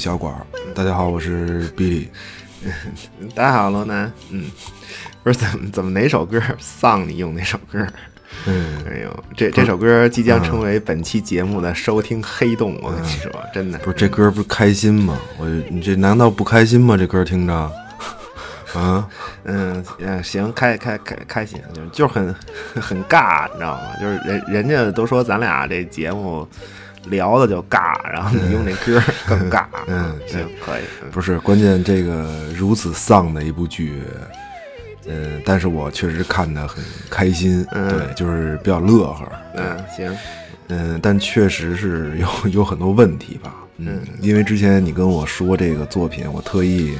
小馆》。大家好，我是比利。大家好，罗南。嗯，不是怎么怎么哪首歌丧你用哪首歌？嗯，哎呦，这这首歌即将成为本期节目的收听黑洞。我跟你说，真的不是这歌不是开心吗？我你这难道不开心吗？这歌听着，啊，嗯嗯，行，开开开开心，就是就是很 很尬，你知道吗？就是人人家都说咱俩这节目聊的就尬，然后你用那歌更尬。嗯行，可以。嗯不是关键，这个如此丧的一部剧，嗯，但是我确实看得很开心，对，就是比较乐呵，嗯，行，嗯，但确实是有有很多问题吧，嗯，因为之前你跟我说这个作品，我特意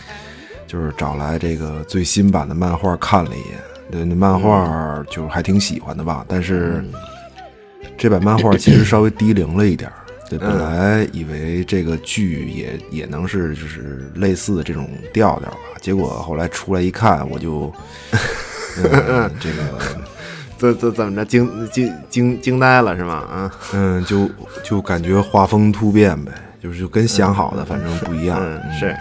就是找来这个最新版的漫画看了一眼，对，那漫画就是还挺喜欢的吧，但是这版漫画其实稍微低龄了一点儿。对，本来以为这个剧也也能是就是类似的这种调调吧，结果后来出来一看，我就，嗯、这个 怎怎怎么着惊惊惊惊呆了是吗？啊，嗯，就就感觉画风突变呗，就是就跟想好的反正不一样。嗯，是，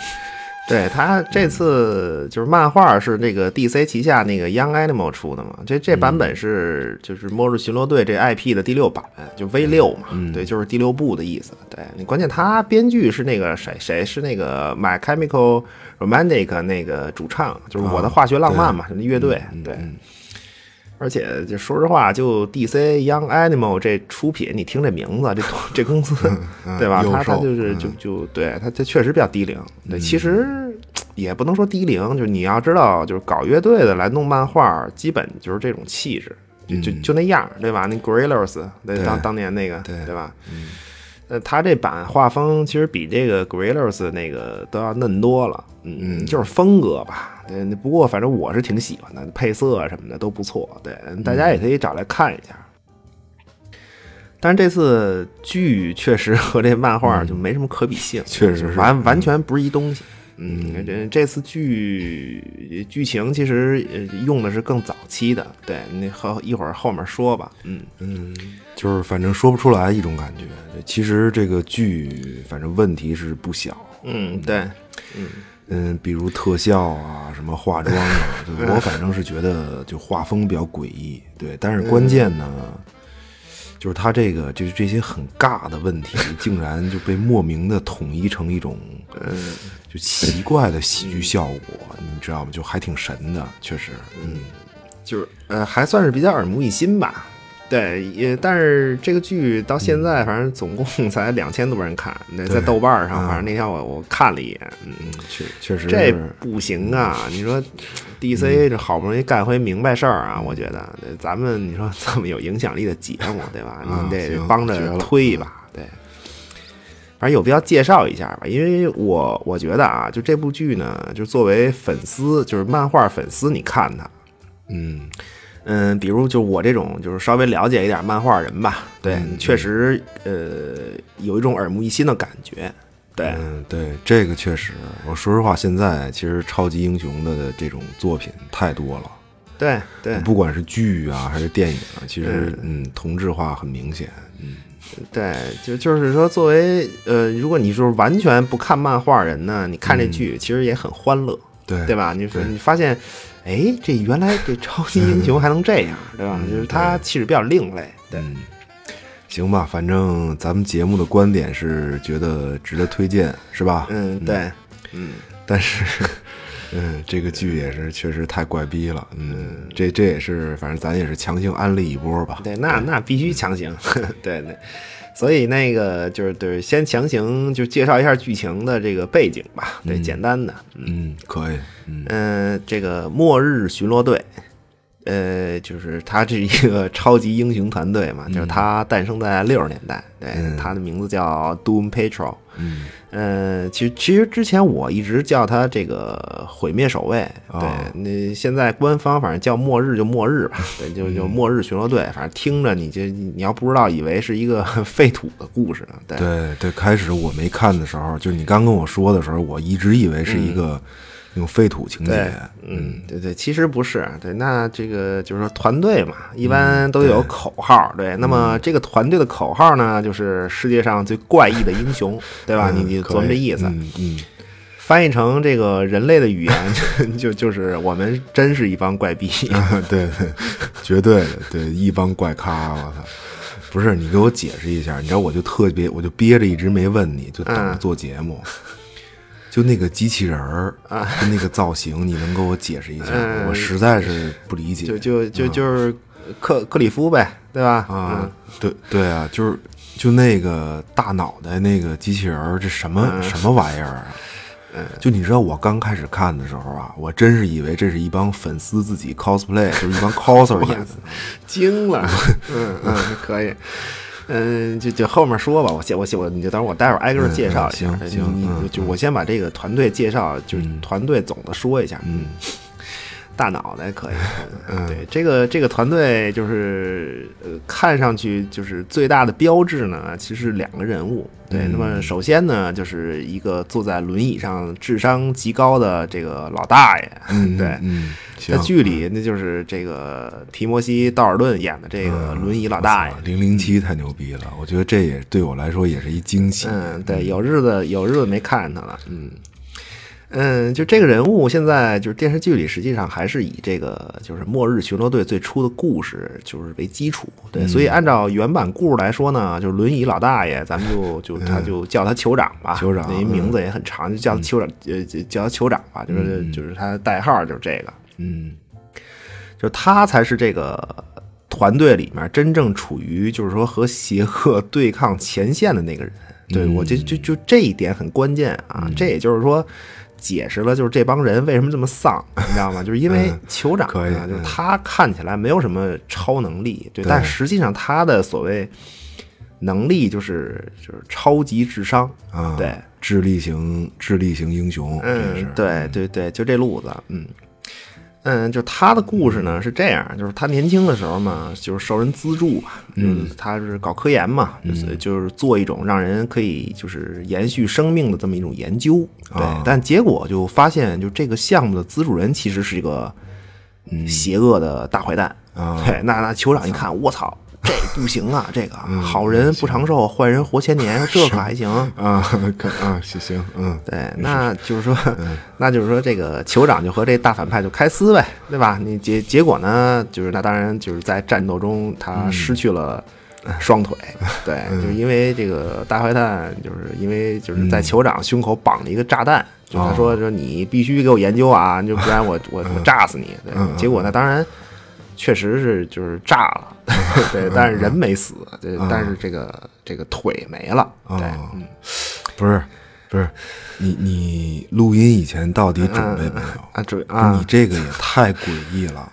对他这次就是漫画是那个 DC 旗下那个 Young Animal 出的嘛，这这版本是就是《末日巡逻队》这 IP 的第六版，就 V 六嘛，对，就是第六部的意思。对你关键他编剧是那个谁谁是那个 My Chemical Romantic 那个主唱，就是我的化学浪漫嘛，那乐队，对。而且就说实话，就 DC Young Animal 这出品，你听这名字，这这公司，对吧？他他就是就就对他他确实比较低龄。对，其实也不能说低龄，就你要知道，就是搞乐队的来弄漫画，基本就是这种气质，就就就那样，对吧？那 Gorillas 那当当年那个，对对吧？呃，他这版画风其实比这个 gorillas 那个都要嫩多了，嗯，就是风格吧。对，不过反正我是挺喜欢的，配色啊什么的都不错。对，大家也可以找来看一下。但是这次剧确实和这漫画就没什么可比性，确实是完完全不是一东西。嗯，这这次剧剧情其实呃用的是更早期的，对，那后一会儿后面说吧。嗯嗯就是反正说不出来一种感觉。其实这个剧反正问题是不小，嗯，对，嗯，比如特效啊，什么化妆啊，就我反正是觉得就画风比较诡异，对。但是关键呢，就是他这个就是这些很尬的问题，竟然就被莫名的统一成一种，呃，就奇怪的喜剧效果，你知道吗？就还挺神的，确实，嗯，就是呃还算是比较耳目一新吧。对，也但是这个剧到现在反正总共才两千多人看，那在豆瓣上，反正那天我我看了一眼，嗯，确确实这不行啊！你说 DC 这好不容易干回明白事儿啊，我觉得咱们你说 这么有影响力的节目，对吧？啊你得帮着推吧，对。反正有必要介绍一下吧，因为我我觉得啊，就这部剧呢，就作为粉丝，就是漫画粉丝，你看它，嗯嗯，比如就我这种就是稍微了解一点漫画人吧，对，嗯确实呃有一种耳目一新的感觉，对，嗯，对，这个确实，我说实话，现在其实超级英雄的这种作品太多了。对对。不管是剧啊还是电影啊，其实嗯，同质化很明显。嗯，对，就就是说，作为呃，如果你就是完全不看漫画人呢，你看这剧其实也很欢乐，对对吧？你你发现，哎，这原来这超级英雄还能这样，对吧？就是他气质比较另类，对，嗯，行吧，反正咱们节目的观点是觉得值得推荐，是吧？嗯，对，嗯，但是嗯，这个剧也是确实太怪逼了。嗯，这这也是，反正咱也是强行安利一波吧。对，那那必须强行，对对。所以那个就是对，先强行就介绍一下剧情的这个背景吧，对，简单的，嗯，可以，嗯，嗯，这个末日巡逻队，呃，就是它是一个 超级英雄团队嘛，就是他诞生在六十年代，对，他的名字叫 Doom Patrol，嗯。呃，其实其实之前我一直叫它这个毁灭守卫，对，那现在官方反正叫末日就末日吧，对，就就末日巡逻队，反正听着你就你要不知道，以为是一个 废土的故事呢，对对对，开始我没看的时候，就你刚跟我说的时候，我一直以为是一个。用废土情节，嗯，对对，其实不是，对，那这个就是说团队嘛，一般都有口号，对，那么这个团队的口号呢，就是世界上最怪异的英雄，对吧？你你琢磨这意思，嗯，翻译成这个人类的语言，就就是我们真是一帮怪逼，对对，绝对的，对，一帮怪咖，我操！不是你给我解释一下，你知道我就特别，我就憋着一直没问你，就等着做节目。就那个机器人儿啊，那个造型，你能给我解释一下？我实在是不理解。就就就就是克克里夫呗，对吧？啊，对对啊，就是就那个大脑袋那个机器人儿，这什么什么玩意儿啊？嗯，就你知道，我刚开始看的时候啊，我真是以为这是一帮粉丝自己 cosplay，就是一帮 coser 演的，惊了。嗯嗯，可以。嗯，就就后面说吧，我先我先我你就等会儿我待会儿挨个介绍一下。行行，就我先把这个团队介绍，就是团队总的说一下。嗯，大脑袋可以。嗯，对，这个这个团队就是呃，看上去就是最大的标志呢，其实是两个人物。对，那么首先呢，就是一个坐在轮椅上、智商极高的这个老大爷。嗯，对，嗯。在剧里，那就是这个提摩西·道尔顿演的这个轮椅老大爷。零零七太牛逼了，我觉得这也对我来说也是一惊喜。嗯，对，有日子有日子没看见他了。嗯嗯，就这个人物现在就是电视剧里，实际上还是以这个就是末日巡逻队最初的故事就是为基础。对，所以按照原版故事来说呢，就是轮椅老大爷，咱们就 就他就叫他酋长吧。酋长，那名字也很长，就叫他酋长，呃，叫他酋长吧，就是就是他的代号就是这个。嗯，就他才是这个团队里面真正处于就是说和邪恶对抗前线的那个人。对我就就就这一点很关键啊！这也就是说解释了就是这帮人为什么这么丧，你知道吗？就是因为酋长啊，就是他看起来没有什么超能力，对，但实际上他的所谓能力就是就是超级智商啊，对，智力型智力型英雄，嗯，对对对，就这路子，嗯。嗯，就他的故事呢是这样，就是他年轻的时候嘛，就是受人资助吧，嗯，他是搞科研嘛，就是就是做一种让人可以就是延续生命的这么一种研究，对，但结果就发现，就这个项目的资助人其实是一个邪恶的大坏蛋，对，那那酋长一看，我操！这不行啊！这个好人不长寿，坏人活千年，这可还行啊？可啊，行行，嗯，对，那就是说，那就是说，这个酋长就和这大反派就开撕呗，对吧？你结结果呢，就是那当然就是在战斗中他失去了双腿，对，就是因为这个大坏蛋，就是因为就是在酋长胸口绑了一个炸弹，就他说说你必须给我研究啊，就不然我我我炸死你。对，结果呢，当然。确实是就是炸了，对，但是人没死，对，但是这个这个腿没了，对，嗯，不是不是，你你录音以前到底准备没有啊？准啊！你这个也太诡异了，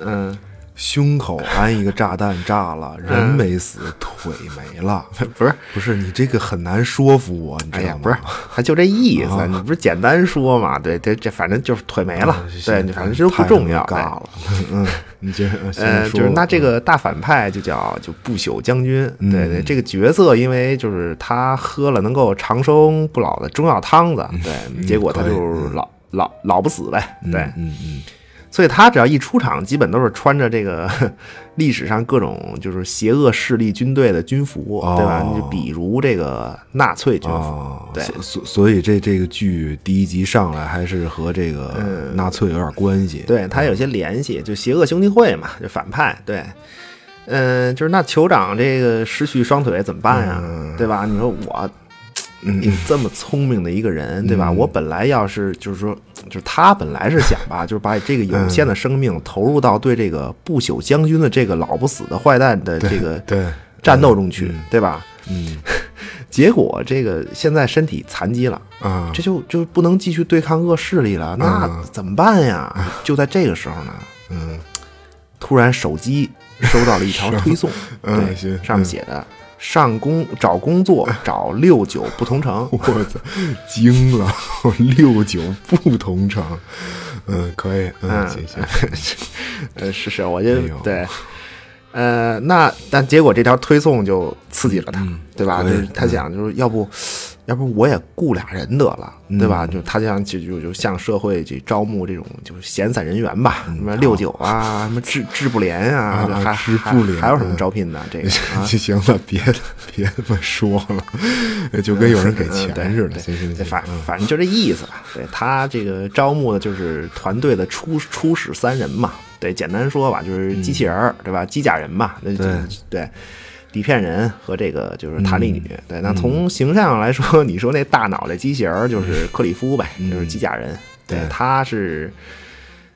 嗯。胸口安一个炸弹炸了，人没死，腿没了。不是不是，你这个很难说服我，你知道吗？不是，他就这意思，你不是简单说嘛？对对，这反正就是腿没了。对，反正这不重要。尬了，嗯，你接着呃，就是那这个大反派就叫就不朽将军。对对，这个角色因为就是他喝了能够长生不老的中药汤子，对，结果他就老老老不死呗。对，嗯嗯。所以他只要一出场，基本都是穿着这个 历史上各种就是邪恶势力军队的军服，对吧？你就比如这个纳粹军服，对。所所以这这个剧第一集上来还是和这个纳粹有点关系，对他有些联系，就邪恶兄弟会嘛，就反派，对。嗯，就是那酋长这个失去双腿怎么办呀？对吧？你说我。你这么聪明的一个人，对吧？我本来要是就是说，就是他本来是想吧，就是把这个有限的生命投入到对这个不朽将军的这个老不死的坏蛋的这个对。战斗中去，对吧？嗯。结果这个现在身体残疾了，啊，这就就不能继续对抗恶势力了，那嗯怎么办呀？就在这个时候呢，嗯。突然手机收到了一条推送，对，嗯上面写的上工找工作 找六九不同城，我操，惊了，六九不同城，嗯，可以，嗯，嗯。行 行，呃，是是，我就、哎对，呃，那但结果这条推送就刺激了他，嗯对吧？就是他想，就是要不，要不我也雇俩人得了，对吧？就他就想就就就向社会去招募这种就是闲散人员吧，什么六九啊，什么治治不联啊，还有什么嗯招聘的这个啊？就行了，别别这么说了，就跟有人给钱似的，对对行行行，反反正就这意思吧。对他这个招募的就是团队的初初始三人嘛。对，简单说吧，就是机器人儿，对吧？机甲人嘛，那就对对。底片人和这个就是弹力女，对，那从形象上来说，你说那大脑袋机器人就是克里夫呗，就是机甲人，对，对。他是，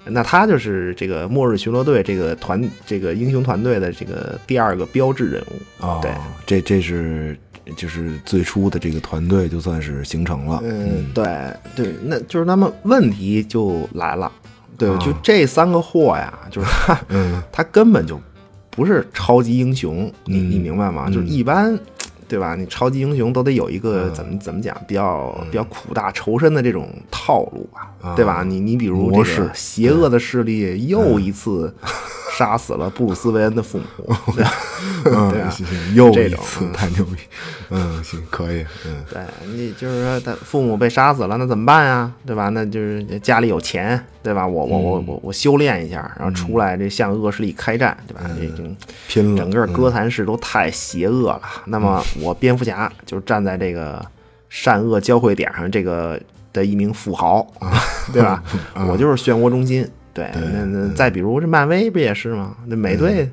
那他就是这个末日巡逻队这个团这个英雄团队的这个第二个标志人物，哦，对，这这是就是最初的这个团队就算是形成了，嗯，对对，那就是那么问题就来了，对，啊。就这三个货呀，就是他，嗯。他根本就不是超级英雄，你嗯你明白吗？就是一般，对吧？你超级英雄都得有一个怎么怎么讲，比较比较苦大仇深的这种套路吧，啊对吧？你你比如这个邪恶的势力又一次杀死了布鲁斯韦恩的父母，对吧？嗯，对啊行行，又一次太牛逼，嗯，行，可以，嗯对你就是说他父母被杀死了，那怎么办呀？对吧？那就是家里有钱，对吧？我我我我我修炼一下，然后出来这向恶势力开战，对吧？这这拼了，整个哥谭市都太邪恶了。那么我蝙蝠侠就站在这个善恶交汇点上，这个的一名富豪，对吧？我就是漩涡中心。对，那那再比如这漫威不也是吗？那美队。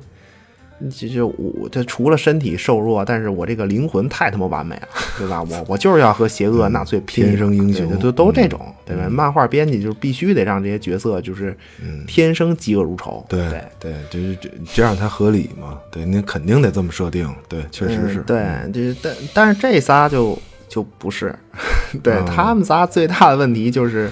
就就我这除了身体瘦弱，但是我这个灵魂太他妈完美了，对吧？我我就是要和邪恶纳粹拼，天生英雄对都都这种，对吧？漫画编辑就是必须得让这些角色就是天生嫉恶如仇，对对对，就是这这样才合理嘛，对，你肯定得这么设定，对，确实是，嗯对，就是但但是这仨就就不是，对、嗯他们仨最大的问题就是，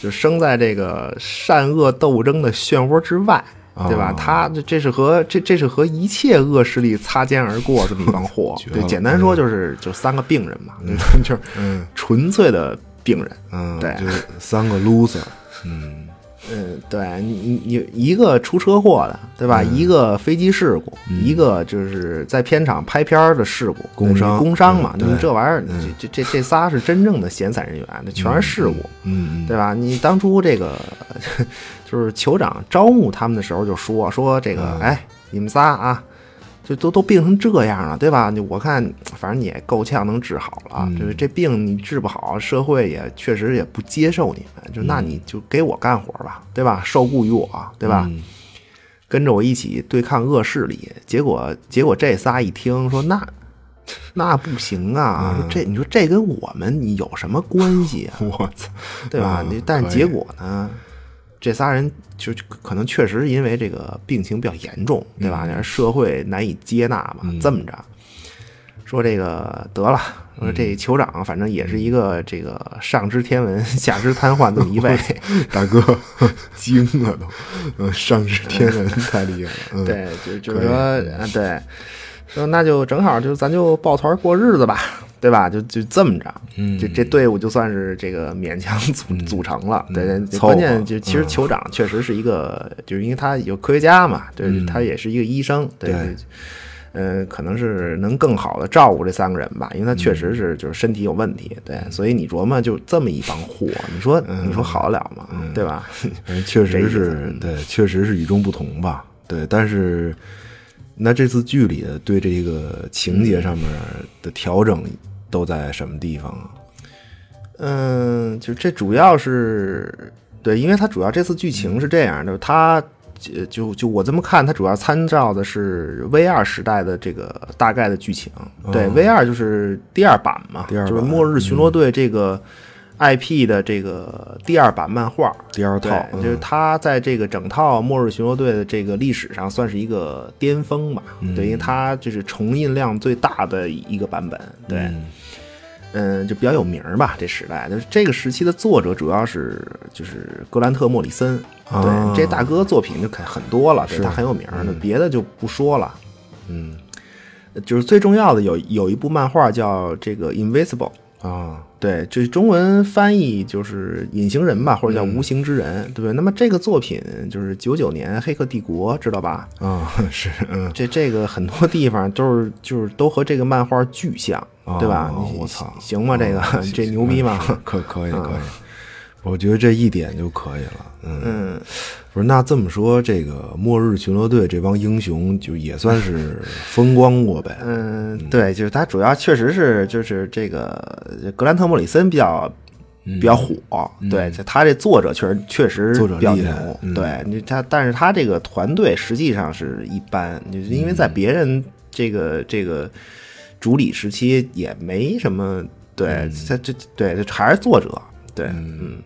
就生在这个善恶斗争的漩涡之外，对吧？哦。他这这是和这这是和一切恶势力擦肩而过这么一帮 货，对，简单说就是就三个病人嘛，就是嗯。纯粹的病人。嗯，对。就是三个 loser，嗯嗯，对你你你一个出车祸的，对吧？嗯一个飞机事故，一个就是在片场拍片儿的事故，工伤工伤嘛。嗯你这玩意儿，这这这这仨是真正的闲散人员，那全是事故，嗯嗯，对吧？你当初这个 就是酋长招募他们的时候就说说这个，嗯哎，你们仨啊。就都都病成这样了，对吧？就我看，反正你也够呛能治好了。嗯就是这病你治不好，社会也确实也不接受你们。就那你就给我干活吧，对吧？受雇于我，对吧？嗯跟着我一起对抗恶势力。结果结果这仨一听说那那不行啊，说这你说这跟我们你有什么关系啊？我操，对吧？嗯你但是结果呢，这仨人就就可能确实是因为这个病情比较严重，对吧？嗯。社会难以接纳嘛，这么着说这个得了，说这酋长反正也是一个这个上知天文 下知瘫痪这么一位，大哥惊了都，嗯，上知天文 太厉害了，嗯，对，就就是说，啊，对，说那就正好就咱就抱团过日子吧，对吧？就就这么着，嗯这这队伍就算是这个勉强组组成了。对，关键就其实酋长确实是一个，就是因为他有科学家嘛，对，他也是一个医生，对。呃，可能是能更好的照顾这三个人吧，因为他确实是就是身体有问题，对，所以你琢磨就这么一帮货，你说你说好得了吗？对吧？确实是 对，确实是与众不同吧。对，但是那这次剧里的对这个情节上面的调整都在什么地方啊？嗯，就这主要是对，因为它主要这次剧情是这样的，它呃就就我这么看，它主要参照的是 V 二时代的这个大概的剧情。对，V 二就是第二版嘛，第二版就是末日巡逻队这个。IP 的这个第二版漫画。第二套对，就是嗯他在这个整套《末日巡逻队》的这个历史上算是一个巅峰吧。嗯。对，因为它就是重印量最大的一个版本。对，嗯。嗯，就比较有名儿吧，这时代。就是这个时期的作者主要是就是格兰特·莫里森，啊。对，这大哥作品就很很多了，对是。他很有名儿，那别的就不说了。嗯。就是最重要的有有一部漫画叫这个《Invisible》，啊对，这中文翻译就是隐形人吧，或者叫无形之人，对不对？那么这个作品就是九九年《黑客帝国》，知道吧？啊 是嗯这这个很多地方都是就是都和这个漫画巨像，对吧？哦我操行吗？这个哦这牛逼吗？是 可可以可以，我觉得这一点就可以了。嗯，嗯，不是那这么说，这个末日巡逻队这帮英雄就也算是 风光过呗。嗯，对，就是他主要确实是就是这个格兰特·莫里森比较比较火，对，就他这作者确实确实比较牛对你他，但是他这个团队实际上是一般，就是因为嗯在别人这个这个主理时期也没什么，对，他这对这还是作者，对，嗯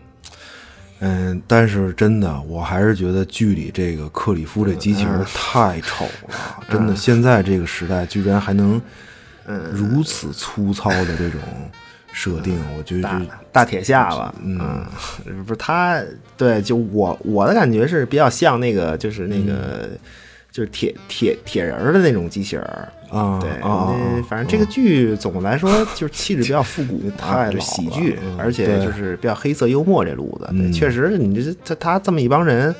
嗯，但是真的，我还是觉得剧里这个克里夫这机器嗯。人太丑了，真的，现在这个时代居然还能如此粗糙的这种设定，我觉得大大铁下巴，嗯，不是他，对，就我我的感觉是比较像那个，就是那个，就是铁铁铁人的那种机器人儿。啊对，啊，反正这个剧总的来说就是气质比较复古，太老了喜剧，嗯而且对就是比较黑色幽默这路子。对，嗯确实，你这他他这么一帮人，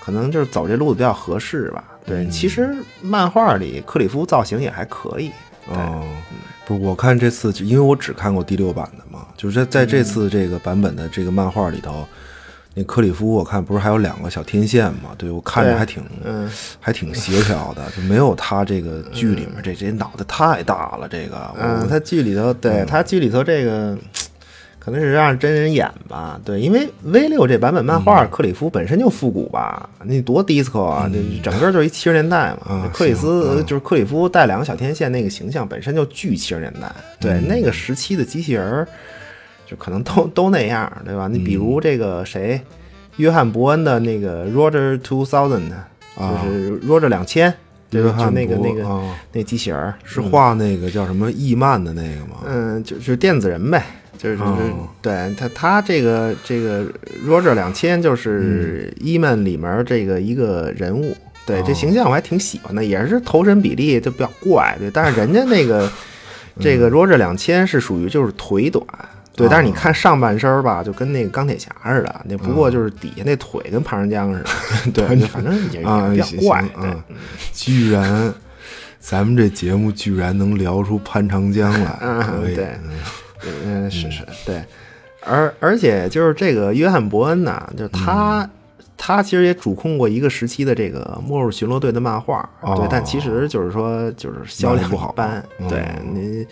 可能就是走这路子比较合适吧。对，其实漫画里克里夫造型也还可以。对，哦，不是，我看这次，因为我只看过第六版的嘛，就是在在这次这个版本的这个漫画里头，那克里夫我看不是还有两个小天线吗？对我看着还挺，嗯，还挺协调的，就没有他这个剧里面这这脑袋太大了，这个，嗯，他剧里头，对他剧里头这个。可能是让真人演吧，对，因为 V 六这版本漫画，克里夫本身就复古吧，那多 disco 啊，这整个就是一七十年代嘛。啊克里斯就是克里夫带两个小天线那个形象本身就巨七十年代，对，那个时期的机器人儿，就可能都都那样，对吧？你比如这个谁，约翰伯恩的那个 Roger Two Thousand，就是 Roger 两千，约翰伯那个那个啊。那机器人儿是画那个叫什么易曼的那个吗？嗯，就就是电子人呗，就是就是、哦。对他他这个这个 Roger 两千就是嗯。E m a n 里面这个一个人物，对、哦。这形象我还挺喜欢的，也是头身比例就比较怪，对，但是人家那个 这嗯。个 Roger 两千是属于就是腿短。对，但是你看上半身儿吧，就跟那个钢铁侠似的，那不过就是底下那腿跟庞长江似的，对，反正也也 啊，比较怪，啊，居然，咱们这节目居然能聊出潘长江来，嗯，对嗯，是是，对，而而且就是这个约翰伯恩呐，就是他。他其实也主控过一个时期的这个《末日巡逻队》的漫画，哦对，但其实就是说，就是销量不好一般。嗯对你，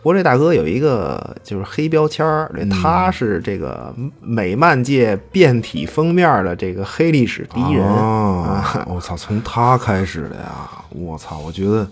不过这大哥有一个就是黑标签儿，对，他是这个美漫界变体封面的这个黑历史第一人啊！我操，从他开始的呀！我操，我觉得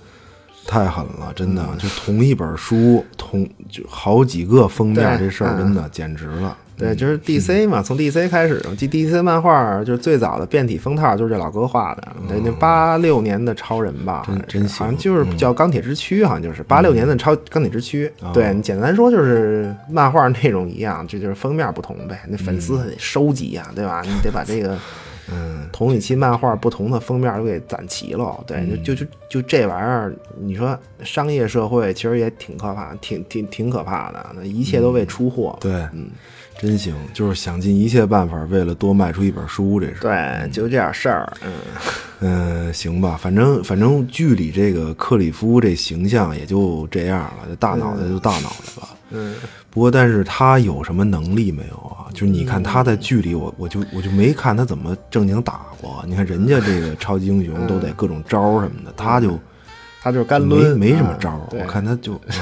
太狠了，真的，嗯就同一本书，同就好几个封面，这事儿嗯真的简直了。对，就是 DC 嘛，从 DC 开始，我记 DC 漫画就是最早的变体封套就是这老哥画的，对，那八六年的超人吧，好像是真好像就是叫钢铁之躯，好像就是八六年的超钢铁之躯。哦对你简单说就是漫画内容一样，这就是封面不同呗。那粉丝得收集呀，对吧？你得把这个。嗯，同一期漫画不同的封面都给攒齐了，对，就就就就这玩意儿，你说商业社会其实也挺可怕，挺挺挺可怕的，那一切都为出货，对，嗯，真行，就是想尽一切办法，为了多卖出一本书，这是。对，就这点事儿，嗯。嗯，行吧，反正反正剧里这个克里夫这形象也就这样了，这大脑袋就大脑袋了。嗯，不过但是他有什么能力没有啊？就是你看他在剧里，我我就我就没看他怎么正经打过。你看人家这个超级英雄都得各种招儿什么的，他就他就干抡，没什么嗯招儿。我看他就嗯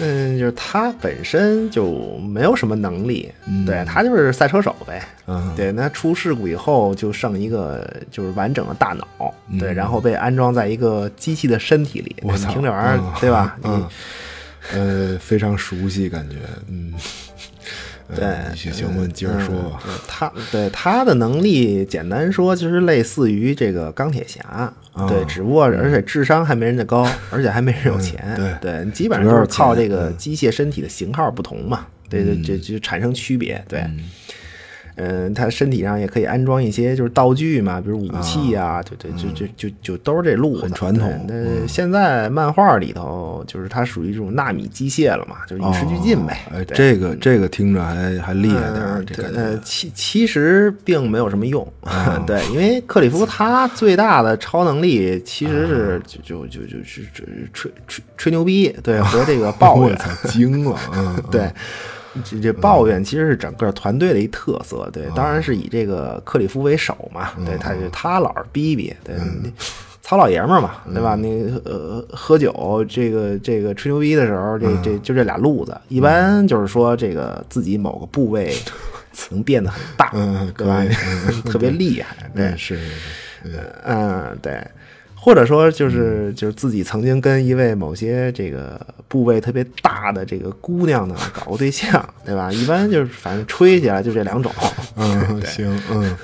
嗯，就是他本身就没有什么能力，对他就是赛车手呗。嗯对，那出事故以后就剩一个就是完整的大脑，对，然后被安装在一个机器的身体里。我操听这玩意儿嗯，对吧？嗯呃非常熟悉感觉，嗯对嗯行行吧，你接着说吧。他对他的能力，简单说就是类似于这个钢铁侠，啊对，只不过而且智商还没人家高，而且还没人有钱，嗯对，基本上就是靠这个机械身体的型号不同嘛，对对，这就产生区别，对。嗯，他身体上也可以安装一些就是道具嘛，比如武器啊，对对，就就就就都是这路子，很传统对那现在漫画里头，就是它属于这种纳米机械了嘛，就是与时俱进呗。哎，这个这个听着还还厉害点儿，这感觉。呃，其其实并没有什么用，啊 对，因为克里夫他最大的超能力其实是就就就就是吹吹吹牛逼，对，和这个抱怨，我操，惊了，嗯，对。这这抱怨其实是整个团队的一特色，对，当然是以这个克里夫为首嘛，对，他就他老是逼逼，对，你糙老爷们儿嘛，对吧？那呃，喝酒这个这个吹牛逼的时候，这这就这俩路子，一般就是说这个自己某个部位能变得很大，嗯对吧？特别厉害，对。嗯，，是是是，嗯，对，或者说就是就是自己曾经跟一位某些这个部位特别大的这个姑娘呢搞过对象，对吧？一般就是反正吹起来就这两种，嗯，行，嗯，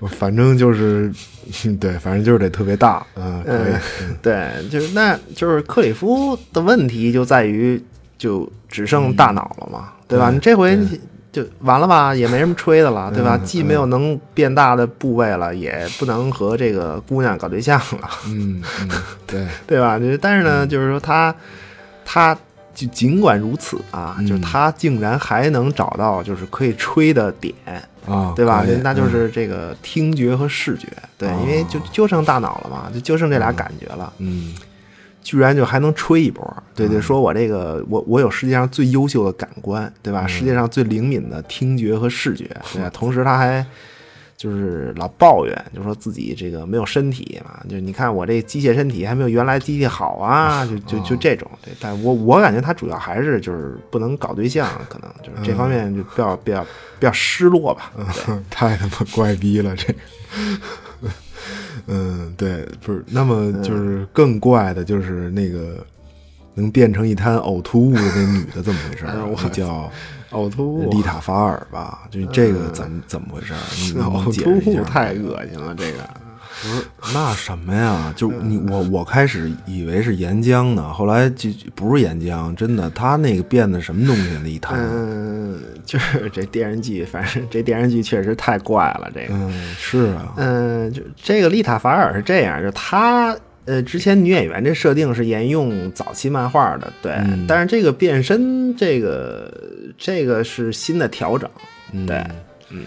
我反正就是，对，反正就是得特别大，嗯，可以，嗯，对，就是那就是克里夫的问题就在于就只剩大脑了嘛，对吧？你这回就完了吧，也没什么吹的了，对吧？嗯。既没有能变大的部位了，也不能和这个姑娘搞对象了。嗯嗯，对，对吧？就但是呢，就是说他他就尽管如此啊，嗯。就是他竟然还能找到就是可以吹的点，啊，对吧？那就是这个听觉和视觉，对，哦因为就就剩大脑了嘛，就就剩这俩感觉了，嗯居然就还能吹一波，对对，说我这个我我有世界上最优秀的感官，对吧？世界上最灵敏的听觉和视觉，对吧？同时他还。就是老抱怨，就说自己这个没有身体嘛，就你看我这机械身体还没有原来机器好啊，就就就这种。对，但我我感觉他主要还是就是不能搞对象，可能就是这方面就比较比较比较失落吧。对，太他妈怪逼了，这个。嗯，对，不是，那么就是更怪的，就是那个能变成一滩呕吐物的那女的怎么回事 我叫 呕吐物丽塔法尔吧？就这个怎么怎么回事儿？你能 呕解释一下吗吐物太恶心了，这个。那什么呀？就你我我开始以为是岩浆呢，后来就不是岩浆，真的，他那个变的什么东西那一滩？嗯，就是这电视剧，反正这电视剧确实太怪了。这个，嗯，是啊，嗯，就这个丽塔法尔是这样，就他呃，之前女演员这设定是沿用早期漫画的，对，嗯。但是这个变身，这个这个是新的调整，对，嗯。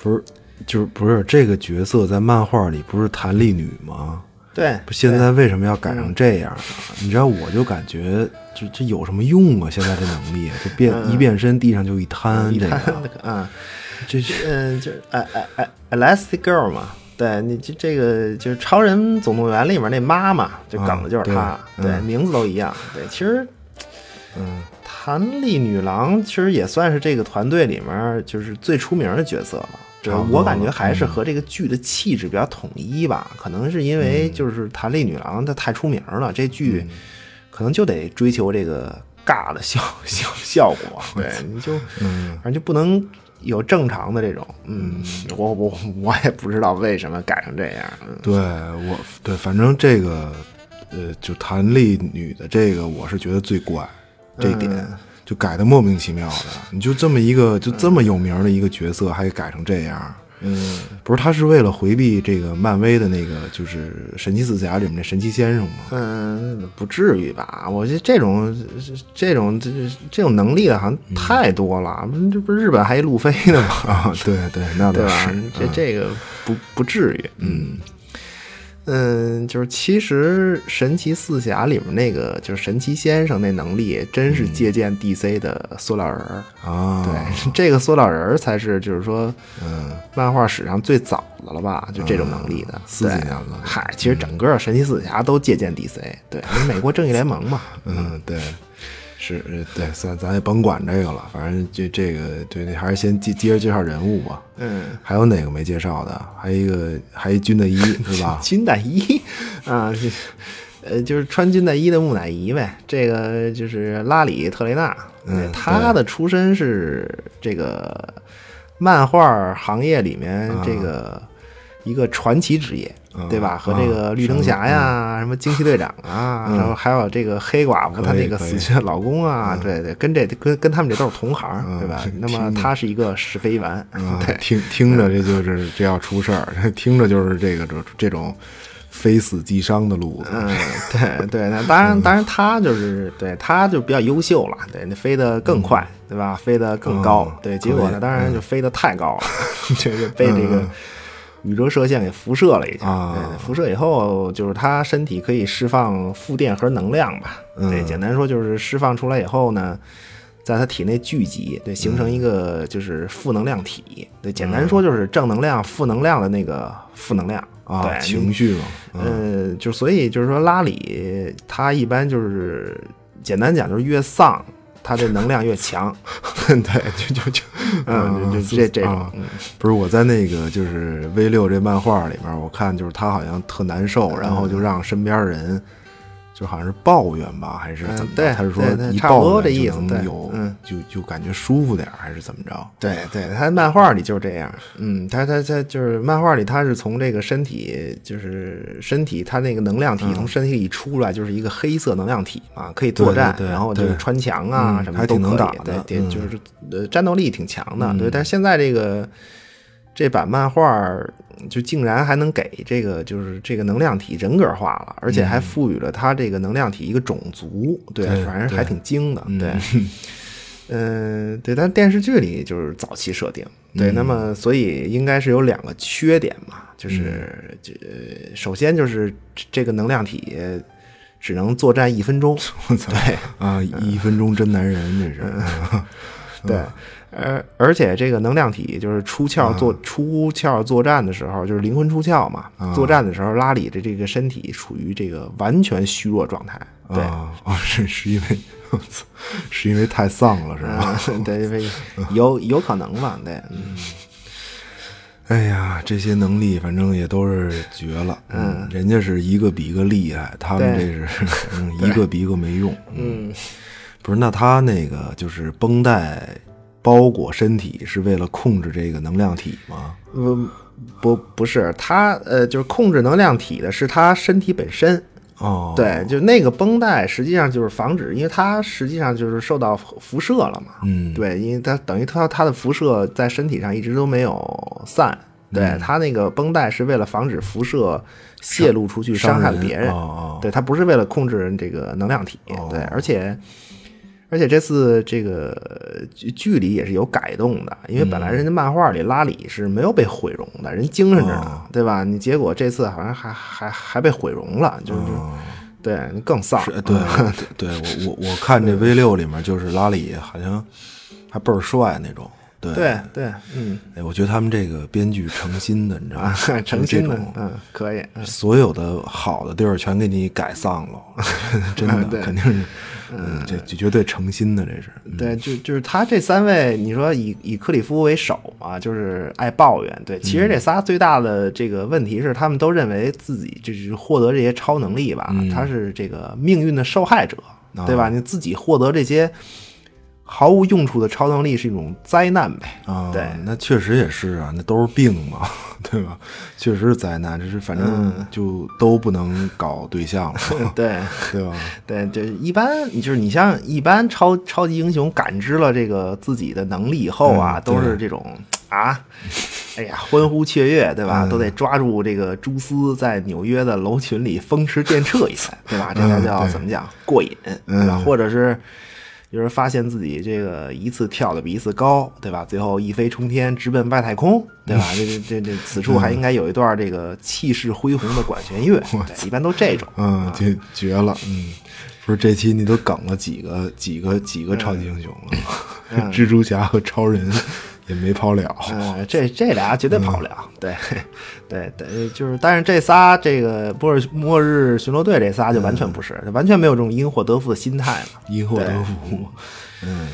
不是，就是不是这个角色在漫画里不是弹力女吗？对，不，现在为什么要改成这样呢？你知道，我就感觉就这有什么用啊？现在这能力，就变一变身，地上就一滩，这个，啊，这是嗯，就是哎哎哎，Elastic Girl 嘛，对你这这个就是《超人总动员》里面那妈妈，就梗的就是她，啊对名字都一样。对，其实嗯弹力女郎其实也算是这个团队里面就是最出名的角色了。我感觉还是嗯。和这个剧的气质比较统一吧，可能是因嗯。为就是弹力女郎她太出名了，这剧可能就得追求这个尬的效 效效果，对，你就嗯。反正就不能有正常的这种，嗯，我我我也不知道为什么改成这样，嗯。对我对，反正这个呃，就弹力女的这个，我是觉得最怪，这点、嗯就改的莫名其妙的。你就这么一个就这么有名的一个角色，还给改成这样。嗯，不是他是为了回避这个漫威的那个就是神奇四侠里面那神奇先生吗？嗯，不至于吧？我觉得这种这种这这种能力的好像太多了，这不是日本还一路飞呢吗？啊，对对，那倒是。？这这个不不至于，嗯。嗯，就是其实神奇四侠里面那个就是神奇先生那能力，真是借鉴 DC 的塑料人儿。啊，对，这个塑料人儿才是就是说，嗯，漫画史上最早的了吧？就这种能力的，四几对年了嗨，其实整个神奇四侠都借鉴 DC，对，美国正义联盟嘛。嗯，对，是，呃对，咱咱也甭管这个了，反正就这个对，那还是先接接着介绍人物吧。嗯，还有哪个没介绍的？还有一个，还一军大衣 是吧？军大衣啊，这呃，就是穿军大衣的木乃伊呗。这个就是拉里特雷纳，嗯他的出身是这个漫画行业里面这个一个传奇职业，对吧？和这个绿灯侠呀、什么惊奇队长啊，然后还有这个黑寡妇她那个死去的老公啊，对对，跟这跟跟他们这都是同行，对吧？那么他是一个使非丸，啊 对，听听着这就是这要出事儿，听着就是这个这这种非死即伤的路子。嗯，对对，那当然，当然他就是对，他就比较优秀了，对，那飞得更快，对吧？飞得更高，嗯。对，结果呢，当然就飞得太高了，这个被这个宇宙射线给辐射了一下，啊对，辐射以后，就是他身体可以释放负电荷能量吧，对，嗯简单说就是释放出来以后呢。在他体内聚集，对，形成一个就是负能量体。对，简单说就是正能量、负能量的那个负能量啊，对，情绪嘛，嗯呃，就所以就是说，拉里他一般就是简单讲就是越丧，他的能量越强。对，就就 就，嗯，就就这这种不是我在那个就是 V 六这漫画里面，我看就是他好像特难受，然后就让身边人就好像是抱怨吧，还是怎么着？嗯对他是说一抱怨就这意思对能有嗯就就感觉舒服点儿，还是怎么着？对对，他漫画里就是这样。嗯，他他他就是漫画里，他是从这个身体，就是身体，他那个能量体从身体里出来，就是一个黑色能量体嘛，可以作战，对对对然后就是穿墙啊嗯什么都可以还挺能打的对，就是呃战斗力挺强的。对，但是现在这个这版漫画儿就竟然还能给这个就是这个能量体人格化了，而且还赋予了它这个能量体一个种族，对，对反正还挺精的，嗯对。嗯，对，但电视剧里就是早期设定，对，那么所以应该是有两个缺点嘛，就是这、首先就是这这个能量体只能作战一分钟，我操对啊！一分钟真男人，这是对，而而且这个能量体就是出窍作、出窍作战的时候，就是灵魂出窍嘛，作战的时候拉里的这个身体处于这个完全虚弱状态，对。是是因为，是因为太丧了是吧？嗯，对，有有可能吧，对，嗯。哎呀，这些能力反正也都是绝了，嗯，人家是一个比一个厉害，他们这是 嗯一个比一个没用，嗯，不是？那他那个就是绷带包裹身体是为了控制这个能量体吗？不不不是，它呃，就是控制能量体的是它身体本身。哦，对，就那个绷带实际上就是防止，因为它实际上就是受到辐射了嘛。嗯，对，因为它等于它它的辐射在身体上一直都没有散。对，嗯它那个绷带是为了防止辐射泄露出去伤害了别人。哦哦对，它不是为了控制这个能量体。对，而且而且这次这个剧剧里也是有改动的，因为本来人家漫画里拉里是没有被毁容的，人精神着呢，对吧？你结果这次好像还还还被毁容了，就是、对更丧。对对 对，我我我看这 V 六里面就是拉里好像还倍儿帅那种，对对对，嗯，哎，我觉得他们这个编剧诚心的，你知道吗？诚心的嗯，可以，嗯所有的好的地儿全给你改丧了，真的肯定是，嗯，这这绝对诚心的，这是。对，就就是他这三位，你说以以克里夫为首嘛，就是爱抱怨。对，其实这仨最大的这个问题是，他们都认为自己就是获得这些超能力吧，他是这个命运的受害者，对吧？你自己获得这些毫无用处的超能力是一种灾难呗。啊，对那确实也是啊，那都是病嘛，对吧？确实是灾难，这是反正就都不能搞对象了，对对吧？对，就一般，就是你像一般超超级英雄感知了这个自己的能力以后啊，嗯都是这种啊，哎呀，欢呼雀跃，对吧？嗯都得抓住这个蛛丝，在纽约的楼群里风驰电掣一番，对吧？这才叫对怎么讲过瘾，对吧？或者是。就是发现自己这个一次跳的比一次高，对吧？最后一飞冲天，直奔外太空，对吧？这这这这，此处还应该有一段这个气势恢宏的管弦乐，对，一般都这种。嗯，这绝了，嗯。不是这期你都梗了几个几个几个超级英雄了，蜘蛛侠和超人也没跑了。嗯，这这俩绝对跑不了。对，对对，就是，但是这仨，这个末日末日巡逻队这仨就完全不是，完全没有这种因祸得福的心态嘛。因祸得福。嗯，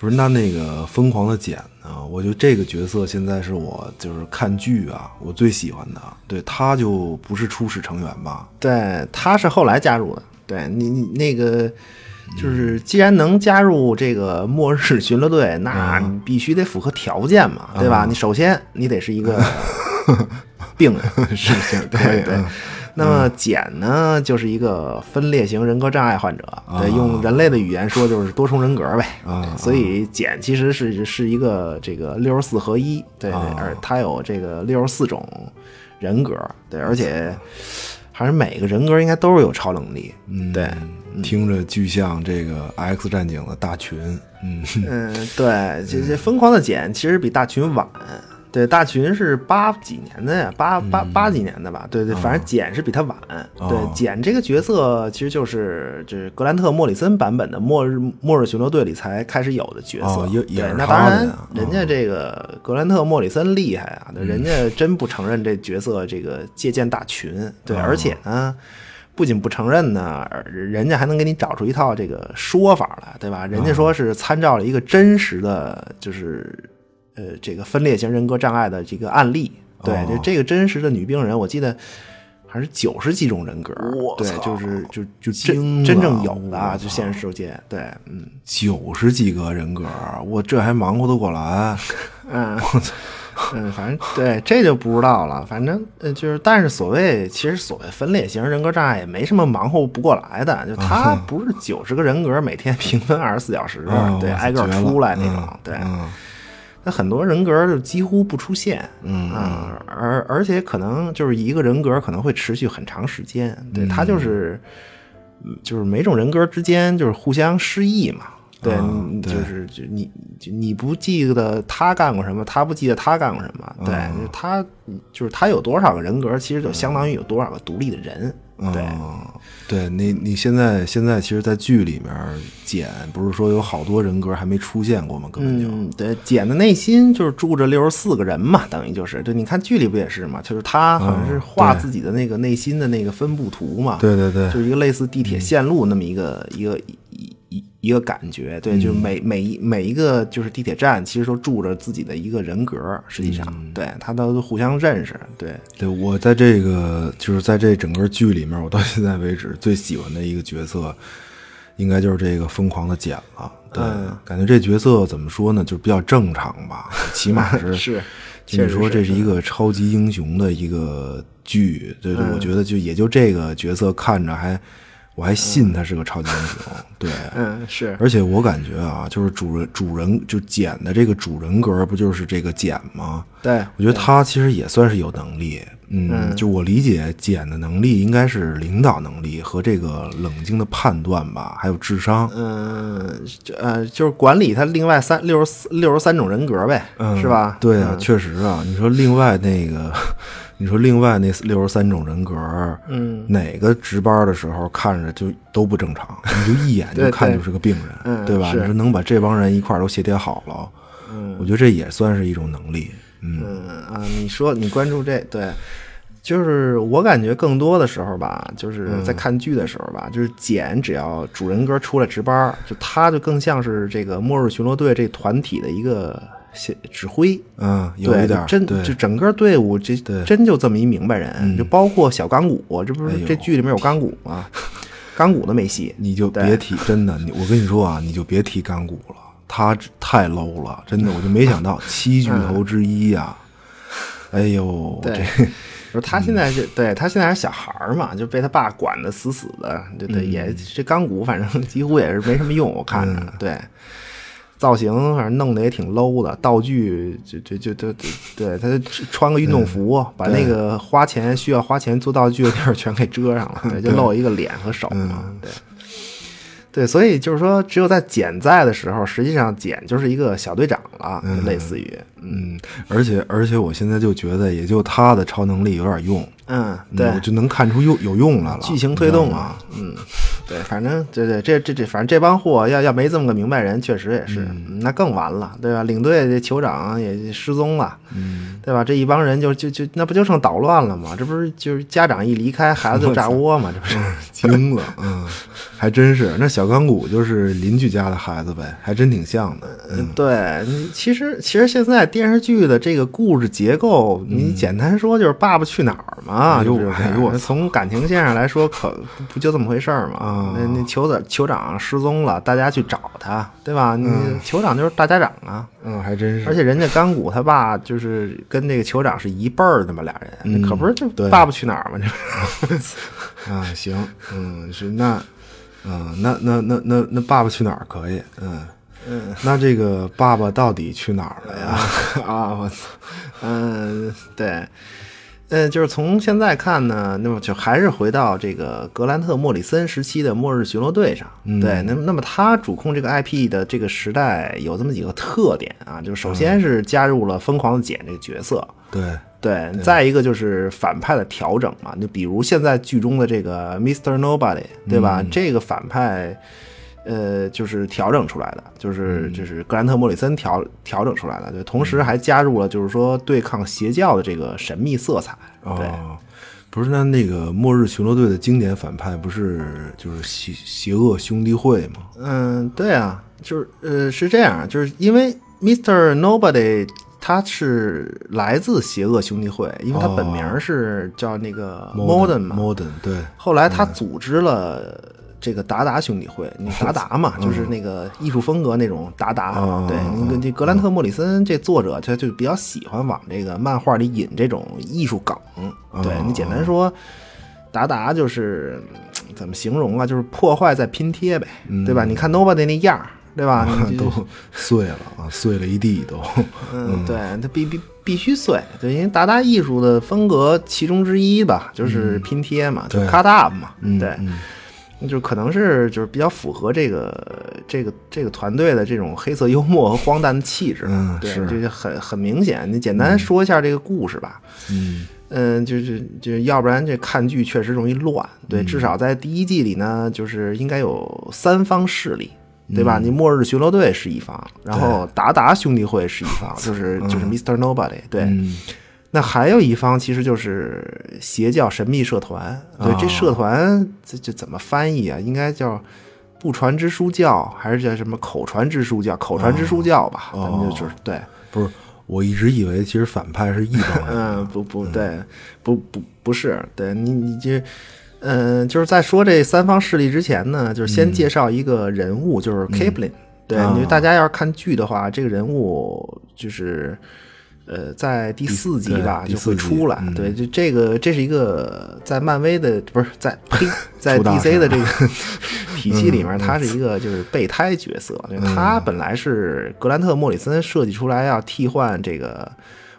不是那那个疯狂的简呢？我觉得这个角色现在是我就是看剧啊，我最喜欢的。对他就不是初始成员吧？对，他是后来加入的。对你你那个就是既然能加入这个末日巡逻队，那嗯你必须得符合条件嘛，对吧？你首先你得是一个 病人，是是，对对。嗯。那么简呢，就是一个分裂型人格障碍患者，对，用人类的语言说就是多重人格呗。啊所以简其实是是一个这个六十四合一，对而它有这个六十四种人格，对，而且还是每个人格应该都是有超能力，嗯对。听着巨像这个 X 战警的大群，嗯嗯，对，这这疯狂的简其实比大群晚。对，大群是八几年的呀，八八八几年的吧？对对，反正简是比他晚。对哦，简这个角色其实就是就是格兰特·莫里森版本的末日末日巡逻队里才开始有的角色。对，那当然人家这个格兰特·莫里森厉害啊，嗯人家真不承认这角色这个借鉴大群。对，哦而且呢。不仅不承认呢，人家还能给你找出一套这个说法来，对吧？人家说是参照了一个真实的，就是呃这个分裂型人格障碍的这个案例。对，哦就这个真实的女病人，我记得还是九十几种人格我，对，操就是就就真真正有的啊，就现实世界，对，嗯九十几个人格，我这还忙活得过来？嗯，嗯，反正对这就不知道了。反正呃，就是，但是所谓其实所谓分裂型人格障碍也没什么忙活不过来的，就他不是九十个人格每天平分二十四小时，对，挨个出来那种，嗯对。嗯那很多人格就几乎不出现，嗯啊，而而且可能就是一个人格可能会持续很长时间，对，他就是，嗯就是每种人格之间就是互相失忆嘛，对，就是就你就你不记得他干过什么，他不记得他干过什么，对，他就是他有多少个人格，其实就相当于有多少个独立的人，对，哦对你，你现在现在其实，在剧里面，简不是说有好多人格还没出现过吗？根本就、嗯，对，简的内心就是住着六十四个人嘛，等于就是，对，你看剧里不也是嘛，就是他好像是画自己的那个内心的那个分布图嘛，对对对就是一个类似地铁线路那么一个、一个一一一个感觉，对，就是每每一每一个就是地铁站，其实都住着自己的一个人格，实际上，对他都互相认识，对，对我在这个就是在这整个剧里面，我到现在为止最喜欢的一个角色，应该就是这个疯狂的简了。对，嗯。感觉这角色怎么说呢，就比较正常吧，起码是 是 就你说这是一个超级英雄的一个剧，对对，我觉得就也就这个角色看着还，我还信他是个超级英雄，对，嗯是，而且我感觉啊，就是主人主人就简的这个主人格不就是这个简吗？对，我觉得他其实也算是有能力，嗯，就我理解简的能力应该是领导能力和这个冷静的判断吧，还有智商，嗯，就呃，就是管理他另外三六十四六十三种人格呗，嗯，是吧？对啊，嗯确实啊。你说另外那个，你说另外那六十三种人格，嗯，哪个值班的时候看着就都不正常，你就一眼就看就是个病人，嗯对吧？是。你说能把这帮人一块儿都协调好了，嗯。我觉得这也算是一种能力，嗯。嗯啊，你说你关注这对，就是我感觉更多的时候吧，就是嗯。在看剧的时候吧，就是简只要主人格出来值班，就他就更像是这个末日巡逻队这团体的一个先指挥。嗯，有，一点真就整个队伍这真就这么一明白人，嗯就包括小钢骨，这不是这剧里面有钢骨吗？钢骨都没戏，你就别提，真的，你我跟你说啊，你就别提钢骨了，他太 low 了，真的，我就没想到 七巨头之一呀、哎呦，对这说他现在是、对他现在是小孩儿嘛，就被他爸管得死死的，对对，也这钢骨反正几乎也是没什么用，我看着，对。造型反正弄得也挺 low 的，道具就就就就对对，他就穿个运动服，把那个花钱需要花钱做道具的地儿全给遮上了，对，就露一个脸和手嘛，对。对，所以就是说，只有在简在的时候，实际上简就是一个小队长了，嗯类似于，嗯，而且而且我现在就觉得，也就他的超能力有点用，嗯，嗯对，我就能看出有有用来了，剧情推动啊，嗯，对，反正对对，这这这，反正这帮货要要没这么个明白人，确实也是，嗯那更完了，对吧？领队这酋长也失踪了，嗯，对吧？这一帮人就就就那不就剩捣乱了吗？这不是就是家长一离开，孩子就炸窝吗？这不是？惊了，嗯，还真是，那小钢骨就是邻居家的孩子呗，还真挺像的，嗯对，你其实其实现在电视剧的这个故事结构，你简单说就是《爸爸去哪儿》嘛，哎呦就是哎呦从感情线上来说，可不就这么回事儿嘛？啊那那酋长酋长失踪了，大家去找他，对吧？你嗯酋长就是大家长啊，嗯，还真是，而且人家甘谷他爸就是跟那个酋长是一辈儿的嘛，俩人，嗯那可不是就对爸爸去哪儿嘛？这 啊，行，嗯，是那，嗯，那那那那那爸爸去哪儿可以，嗯嗯，那这个爸爸到底去哪儿了呀？啊，我操，嗯，对，嗯，就是从现在看呢，那么就还是回到这个格兰特·莫里森时期的《末日巡逻队》上。对，那那么他主控这个 IP 的这个时代有这么几个特点啊，就首先是加入了疯狂的简这个角色。对，对，再一个就是反派的调整嘛，就比如现在剧中的这个 Mr. Nobody，对吧？这个反派，呃，就是调整出来的，就是就是格兰特·莫里森调调整出来的，对，同时还加入了就是说对抗邪教的这个神秘色彩，对。哦，不是，那那个末日巡逻队的经典反派不是就是邪邪恶兄弟会吗？嗯，对啊，就是呃是这样，就是因为 Mr. Nobody 他是来自邪恶兄弟会，因为他本名是叫那个 Modern 嘛，，Modern，对，后来他组织了这个达达兄弟会，你 达达嘛，就是那个艺术风格那种达达。嗯对，那个这格兰特·莫里森这作者，他就比较喜欢往这个漫画里引这种艺术梗。对你简单说，达达就是嗯怎么形容啊？就是破坏再拼贴呗，对吧？你看 Nobody 那样儿，对吧？都碎了啊，碎了一地都。嗯，对，它必必必须碎，对，因为达达艺术的风格其中之一吧，就是拼贴嘛，就对 cut up 嘛，嗯对，就可能是就是比较符合这个这个这个团队的这种黑色幽默和荒诞的气质，对，就是很很明显。你简单说一下这个故事吧，嗯嗯，就是就要不然这看剧确实容易乱。对，至少在第一季里呢，就是应该有三方势力，对吧？你末日巡逻队是一方，然后达达兄弟会是一方，就是就是 Mr. Nobody。对，嗯那还有一方其实就是邪教神秘社团。对，这社团这这怎么翻译啊？应该叫。不传之书教，还是叫什么口传之书教？口传之书教吧，咱们就就是对，不是，我一直以为其实反派是一帮人。嗯，不不对，不不不是，对你你这，嗯、就是在说这三方势力之前呢，就是先介绍一个人物，就是 Kipling、对，啊你大家要是看剧的话，这个人物就是。呃，在第四集吧就会出来，嗯。对，就这个这是一个在漫威的不是在呸，在 DC 的这个 体系里面，他是一个就是备胎角色，对他本来是格兰特·莫里森设计出来要替换这个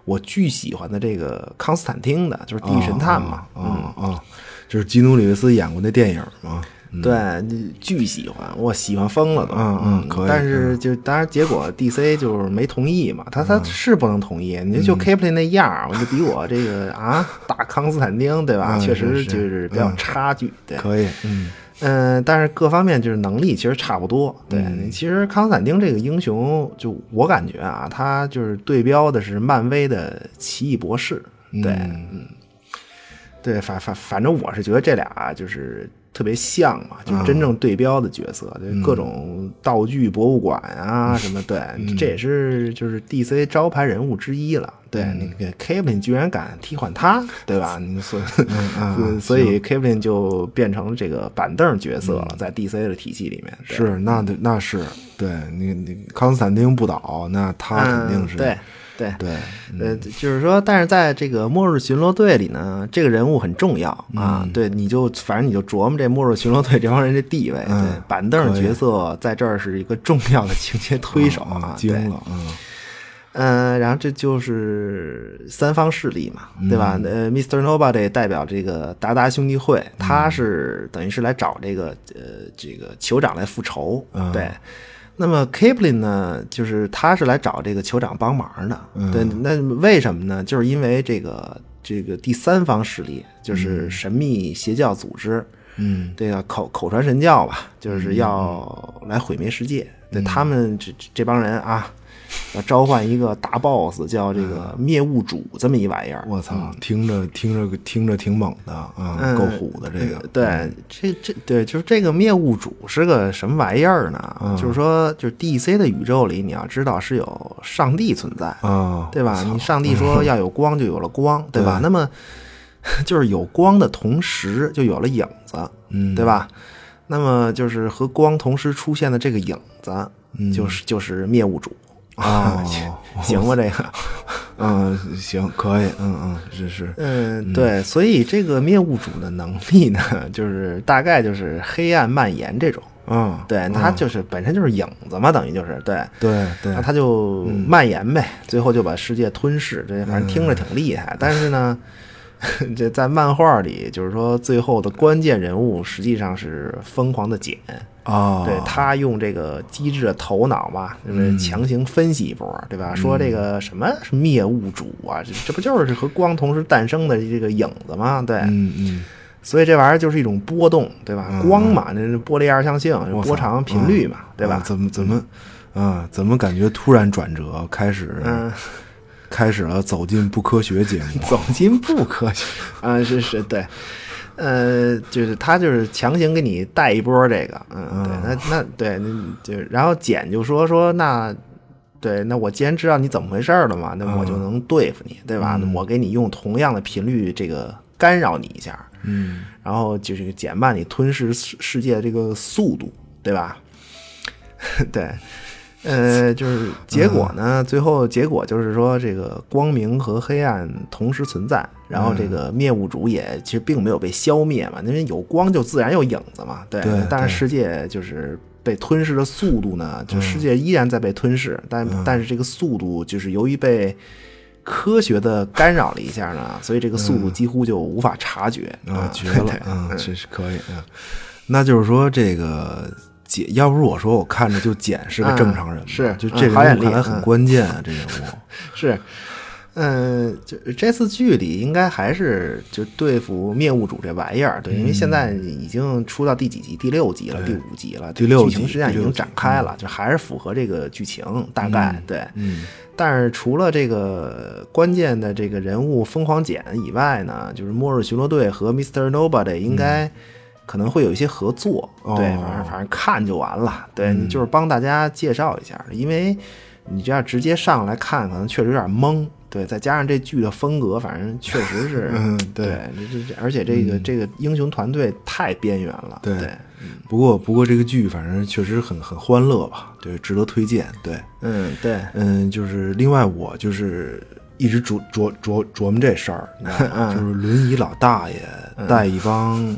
我巨喜欢的这个康斯坦丁的，就是《地狱神探》嘛，啊啊，就是基努里维斯演过那电影嘛。对，你巨喜欢，我喜欢疯了都，嗯嗯可以但是就当然结果 DC 就是没同意嘛，他他是不能同意，你就 Kipling 那样儿，我就比我这个啊大康斯坦丁对吧？嗯确实就是比较差距，对。可以，嗯嗯，但是各方面就是能力其实差不多。对，其实康斯坦丁这个英雄，就我感觉啊，他就是对标的是漫威的奇异博士。对，嗯，对，反反反正我是觉得这俩就是特别像嘛，就是真正对标的角色，就各种道具博物馆啊什么，对，这也是就是 DC 招牌人物之一了。对，那个 Kevin 居然敢替换他，对吧？你所 以所以 Kevin 就变成这个板凳角色了，在 DC 的体系里面。是那得那是对你你康斯坦丁不倒，那他肯定是嗯对对对呃，就是说，但是在这个末日巡逻队里呢，这个人物很重要啊。对，你就反正你就琢磨这末日巡逻队这帮人的地位，对，板凳角色在这儿是一个重要的情节推手啊。对惊了，嗯嗯，然后这就是三方势力嘛，对吧？呃，Mr. Nobody 代表这个达达兄弟会，他是等于是来找这个呃这个酋长来复仇，对。那么 Kipling 呢，就是他是来找这个酋长帮忙的，对。那为什么呢？就是因为这个这个第三方势力，就是神秘邪教组织，嗯这个口口传神教吧，就是要来毁灭世界。对他们这这这帮人啊，要召唤一个大 boss，叫这个灭物主这么一玩意儿。我操，听着听着听着挺猛的啊，嗯够虎的这个。对，这这对，就是这个灭物主是个什么玩意儿呢？嗯就是说，就是 DC 的宇宙里，你要知道是有上帝存在，啊，对吧？你上帝说要有光，就有了光，对吧？对那么就是有光的同时，就有了影子，嗯，对吧？那么就是和光同时出现的这个影子，嗯就是就是灭物主。哦，行吧，这个，嗯，行，可以，嗯嗯，是是，嗯，对，所以这个灭物主的能力呢，就是大概就是黑暗蔓延这种，嗯，对，它就是本身就是影子嘛，等于就是对，对对。那，它就蔓延呗，最后就把世界吞噬，这反正听着挺厉害，但是呢，这在漫画里就是说最后的关键人物实际上是疯狂的简，啊，对他用这个机智的头脑嘛，就是强行分析一波，对吧？说这个什么是灭物主啊，这这不就是和光同时诞生的这个影子吗？对，嗯嗯，所以这玩意儿就是一种波动，对吧？光嘛，那是波粒二象性，波长频率嘛，对吧啊？怎么怎么，啊，怎么感觉突然转折，开始嗯，开始了走进不科学节目，走进不科学啊，是是，对。呃，就是他就是强行给你带一波这个，嗯，对，那那对，那就然后简就说说那，对，那我既然知道你怎么回事儿了嘛，那我就能对付你，对吧？那我给你用同样的频率这个干扰你一下，嗯。然后就是减慢你吞噬世世界的这个速度，对吧？对，呃，就是结果呢，最后结果就是说，这个光明和黑暗同时存在，然后这个灭物主也其实并没有被消灭嘛，因为有光就自然有影子嘛，对。但是世界就是被吞噬的速度呢，就世界依然在被吞噬，但但是这个速度就是由于被。科学的干扰了一下呢，所以这个速度几乎就无法察觉啊，绝对了，嗯，这是可以，嗯，那就是说这个简，要不是我说，我看着就简是个正常人是就这人嗯好眼力物看来很嗯关键啊，这人物，是，嗯，就这次剧里应该还是就对付灭物主这玩意儿，对，因为现在已经出到第几集？第六集了，第五集了，第六剧情集实际上已经展开了，就还是符合这个剧情大概对。嗯但是除了这个关键的这个人物疯狂简以外呢，就是末日巡逻队和 Mr. Nobody 应该可能会有一些合作，哦。对，反正反正看就完了，对你就是帮大家介绍一下，因为你这样直接上来看，可能确实有点懵。对，再加上这剧的风格，反正确实是，嗯对。对，这这这，而且这个、这个英雄团队太边缘了，对。对，不过不过这个剧反正确实很很欢乐吧，对，值得推荐，对，嗯，对，嗯，就是另外我就是一直琢琢琢琢磨这事儿？就是轮椅老大爷带一帮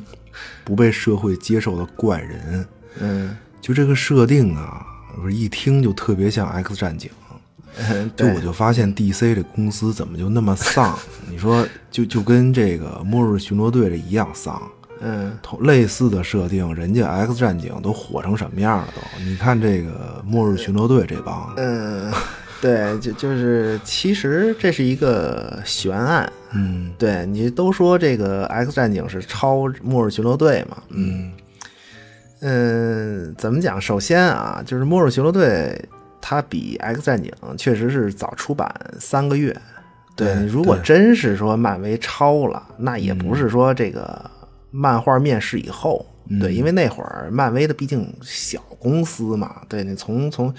不被社会接受的怪人，嗯，就这个设定啊，我一听就特别像 X 战警。就我就发现 DC 这公司怎么就那么丧？你说就就跟这个末日巡逻队这一样丧。嗯，同类似的设定，人家 X 战警都火成什么样了都？你看这个末日巡逻队这帮，嗯，对，就就是其实这是一个悬案。嗯对你都说这个 X 战警是超末日巡逻队嘛？嗯嗯，怎么讲？首先啊，就是末日巡逻队它比 X 战警确实是早出版三个月。对你如果真是说漫威超了，那也不是说这个漫画面世以后，对，因为那会儿漫威的毕竟小公司嘛，对你从从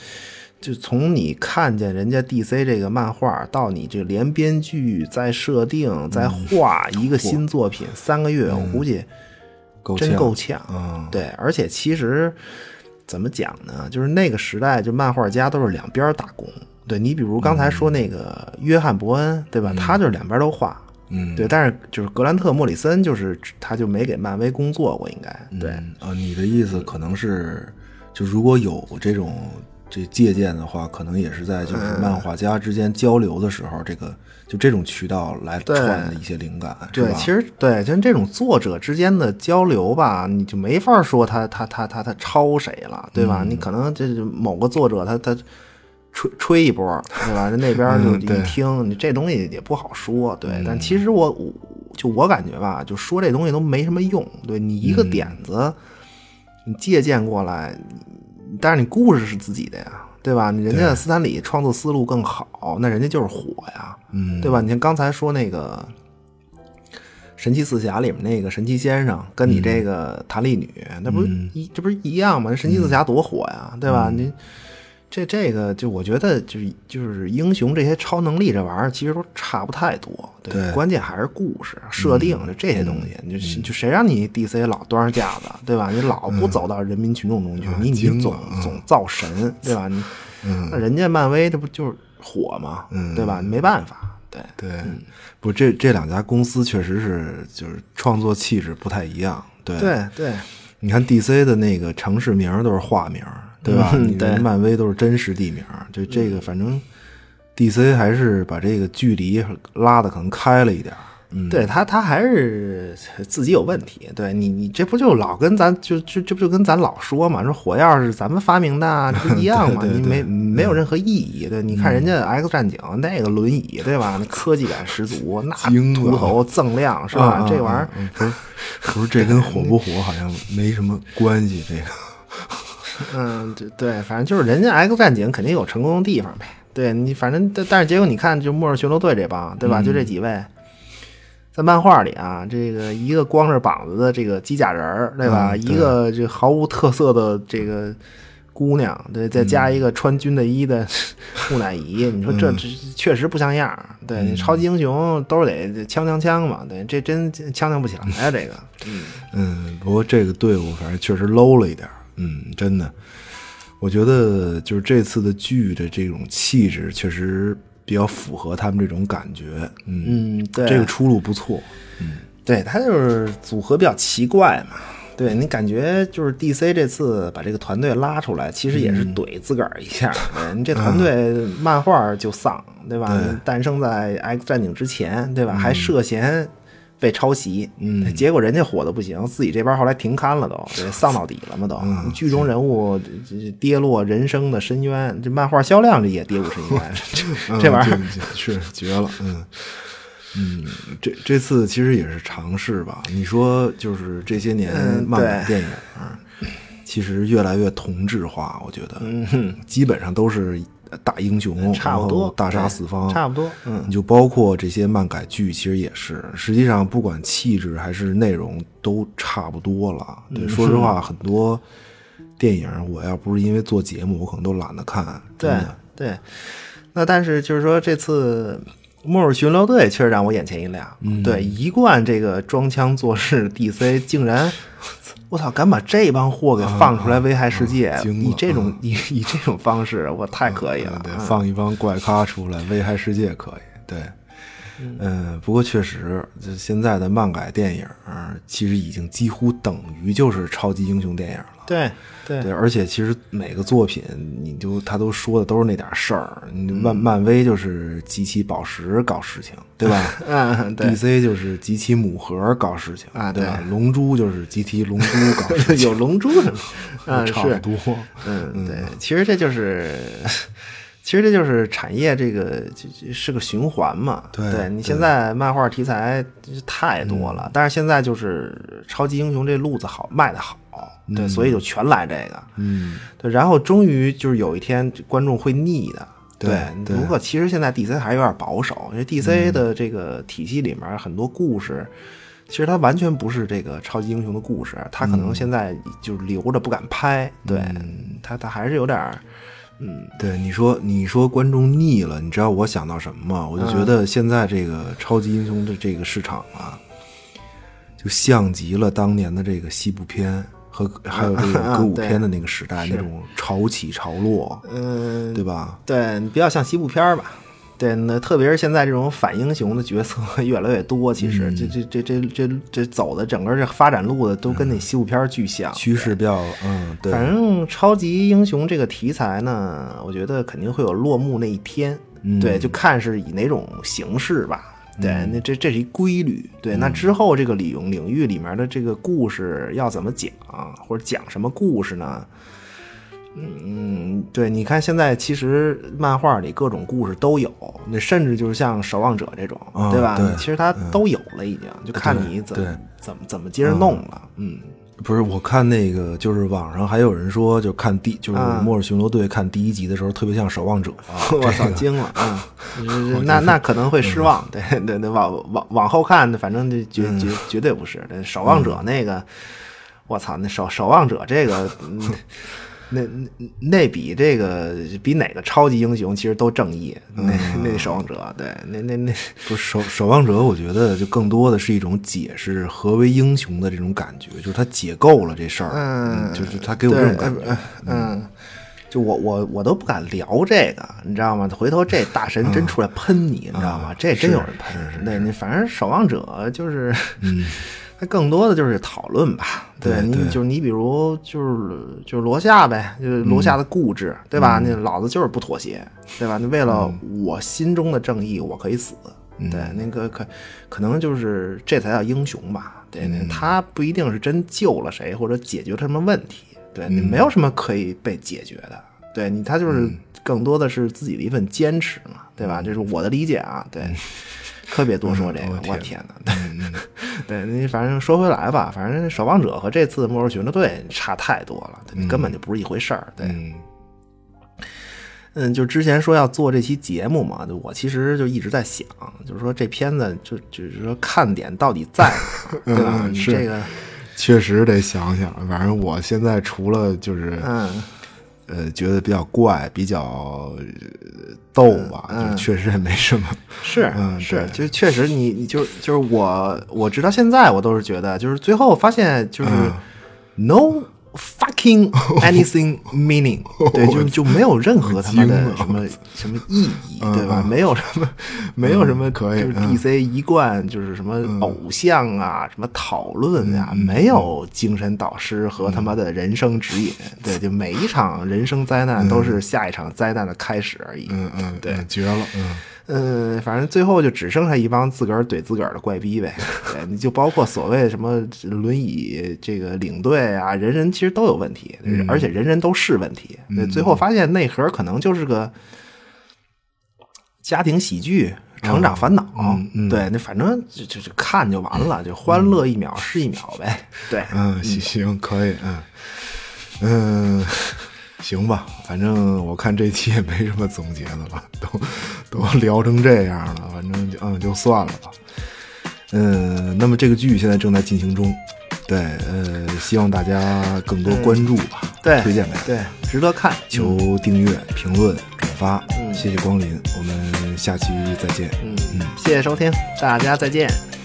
就从你看见人家 DC 这个漫画到你这连编剧再设定再画一个新作品，三个月，我估计够真呛够呛。嗯对，而且其实怎么讲呢？就是那个时代，就漫画家都是两边打工。对你比如刚才说那个约翰伯恩，对吧？他就是两边都画。嗯，对，但是就是格兰特·莫里森，就是他就没给漫威工作过，应该对。嗯啊，你的意思可能是，就如果有这种这借鉴的话，可能也是在就是嗯漫画家之间交流的时候，这个就这种渠道来对传的一些灵感，是对，吧？其实对，像这种作者之间的交流吧，你就没法说他他他他他抄谁了，对吧？嗯你可能这是某个作者他他吹吹一波，对吧？那边就一听，你这东西也不好说，对。但其实我我就我感觉吧，就说这东西都没什么用，对你一个嗯点子，你借鉴过来，但是你故事是自己的呀。对吧？人家斯坦李创作思路更好，那人家就是火呀，嗯，对吧？你像刚才说那个《神奇四侠》里面那个神奇先生，跟你这个弹力女，那不是一这不是一样吗？神奇四侠多火呀，对吧？你。这这个就我觉得就是就是英雄这些超能力这玩意儿其实都差不太多，对，关键还是故事设定就这些东西，就就谁让你 DC 老端上架子，对吧？你老不走到人民群众中去，你你总总造神，对吧？你那人家漫威这不就是火吗？对吧？没办法，对对，不这这两家公司确实是就是创作气质不太一样，对对对，你看 DC 的那个城市名都是化名。对吧？你漫威都是真实地名，就这个反正，DC 还是把这个距离拉的可能开了一点。嗯，对他，他还是自己有问题。对你，你这不就老跟咱就就这不就跟咱老说嘛？说火药是咱们发明的，不一样嘛？你没没有任何意义。对，你看人家 X 战警那个轮椅，对吧？那科技感十足，那 秃头锃亮，是吧？这玩意儿不是不是这跟火不火好像没什么关系，这个。嗯，对对，反正就是人家 X 战警肯定有成功的地方呗。对你，反正但但是结果你看，就末日巡逻队这帮，对吧？就这几位，在漫画里啊，这个一个光着膀子的这个机甲人儿，对吧？一个这毫无特色的这个姑娘，对，再加一个穿军的衣的木乃伊，你说这这确实不像样。对，超级英雄都是得枪枪枪嘛，对，这真枪枪不起来呀，这个。嗯嗯，不过这个队伍反正确实 low 了一点。嗯，真的，我觉得就是这次的剧的这种气质，确实比较符合他们这种感觉。嗯，对，这个出路不错。嗯，对他就是组合比较奇怪嘛。对你感觉就是 DC 这次把这个团队拉出来，其实也是怼自个儿一下。你这 团队漫画就丧，对吧？诞生在 X 战警之前，对吧？还涉嫌。被抄袭，嗯，结果人家火的不行，自己这边后来停刊了，都 丧到底了嘛，都剧中人物跌落人生的深渊，这漫画销量这也跌入深渊，这玩意儿是绝了，嗯嗯，这这次其实也是尝试吧？你说就是这些年漫改电影，其实越来越同质化，我觉得，嗯，基本上都是。大英雄，差不多大杀四方，差不多。嗯，你就包括这些漫改剧，其实也是。实际上，不管气质还是内容，都差不多了。对，说实话，很多电影，我要不是因为做节目，我可能都懒得看。对对。那但是就是说，这次《末日巡逻队》确实让我眼前一亮。对，一贯这个装腔作势，DC 竟然。我操！敢把这帮货给放出来危害世界？以这种以以 这种方式，我太可以了。对，放一帮怪咖出来危害世界可以。对，嗯，不过确实，就现在的漫改电影，其实已经几乎等于就是超级英雄电影了。对。对，而且其实每个作品，你就他都说的都是那点事儿。漫漫威就是集齐宝石搞事情，对吧？嗯，DC 就是集齐母盒搞事情啊，对吧？龙珠就是集齐龙珠搞事情，有龙珠的，嗯，差不多。嗯，对，其实这就是。其实这就是产业，这个是个循环嘛。对你现在漫画题材太多了，但是现在就是超级英雄这路子好卖的好，对，所以就全来这个。嗯，对，然后终于就是有一天观众会腻的。对，不过其实现在 DC 还是有点保守，因为 DC 的这个体系里面很多故事，其实它完全不是这个超级英雄的故事，它可能现在就留着不敢拍。对，它它还是有点。嗯，对，你说你说观众腻了，你知道我想到什么吗？我就觉得现在这个超级英雄的这个市场啊，就像极了当年的这个西部片和还有这个歌舞片的那个时代那种潮起潮落，嗯，对吧？对，比较像西部片吧。对，那特别是现在这种反英雄的角色 越来越多，其实这这这这这这走的整个这发展路的都跟那西部片巨像，趋势比较嗯，对。反正超级英雄这个题材呢，我觉得肯定会有落幕那一天，对，就看是以哪种形式吧。对，那这这是一规律。对，那之后这个领领域里面的这个故事要怎么讲，或者讲什么故事呢？嗯，对，你看现在其实漫画里各种故事都有，那甚至就是像守望者这种，对吧？其实它都有了，已经就看你怎么怎么怎么接着弄了。嗯，不是，我看那个就是网上还有人说，就看第就是啊《末日巡逻队》看第一集的时候，特别像《守望者》啊。我操，惊了嗯！那那可能会失望，对对对，往往往后看，反正就绝绝绝对不是。那守望者那个，我操，那守守望者这个，嗯 那那那比这个比哪个超级英雄其实都正义。那那守望者，对，那那那不是守守望者，我觉得就更多的是一种解释何为英雄的这种感觉，就是他解构了这事儿，嗯就是他给我这种感觉。嗯，就我我我都不敢聊这个，你知道吗？回头这大神真出来喷你，你知道吗？这真有人喷。那你，反正守望者就是，嗯，它更多的就是讨论吧。对对你就是你，比如就是就是罗夏呗，就是罗夏的固执，对吧？那老子就是不妥协，对吧？你为了我心中的正义，我可以死。对，那个可可能就是这才叫英雄吧。对，那他不一定是真救了谁或者解决了什么问题，对你没有什么可以被解决的。对你，他就是更多的是自己的一份坚持嘛，对吧？这是我的理解啊。对，可别多说这个，我天哪！对，对你反正说回来吧，反正守望者和这次末日巡逻队差太多了，对根本就不是一回事儿。对，嗯嗯，就之前说要做这期节目嘛，就我其实就一直在想，就是说这片子就就是说看点到底在哪儿，对吧？你嗯这个，确实得想想。反正我现在除了就是嗯，呃觉得比较怪、比较呃逗吧，嗯就确实也没什么。是嗯是，就确实你你就就是我我直到现在我都是觉得，就是最后发现就是嗯 no fucking anything meaning，对，就就没有任何他妈的什么什么意义，嗯对吧？嗯没有什么没有什么，可以就是 DC 一贯就是什么偶像啊，什么讨论啊，嗯没有精神导师和他妈的人生指引，对，就每一场人生灾难都是下一场灾难的开始而已，嗯嗯，对。嗯绝了，嗯。嗯，反正最后就只剩下一帮自个儿怼自个儿的怪逼呗。对，你就包括所谓什么轮椅这个领队啊，人人其实都有问题，而且人人都是问题。对，最后发现内核可能就是个家庭喜剧、成长烦恼。对，那反正就就就看就完了，就欢乐一秒是一秒呗。对，嗯，行行，可以，嗯嗯，行吧，反正我看这期也没什么总结的了，都都聊成这样了，反正就嗯就算了吧。嗯，那么这个剧现在正在进行中，对，呃，希望大家更多关注吧，对，推荐给对，值得看。求订阅、评论、转发，谢谢光临，我们下期再见。嗯嗯，谢谢收听，大家再见。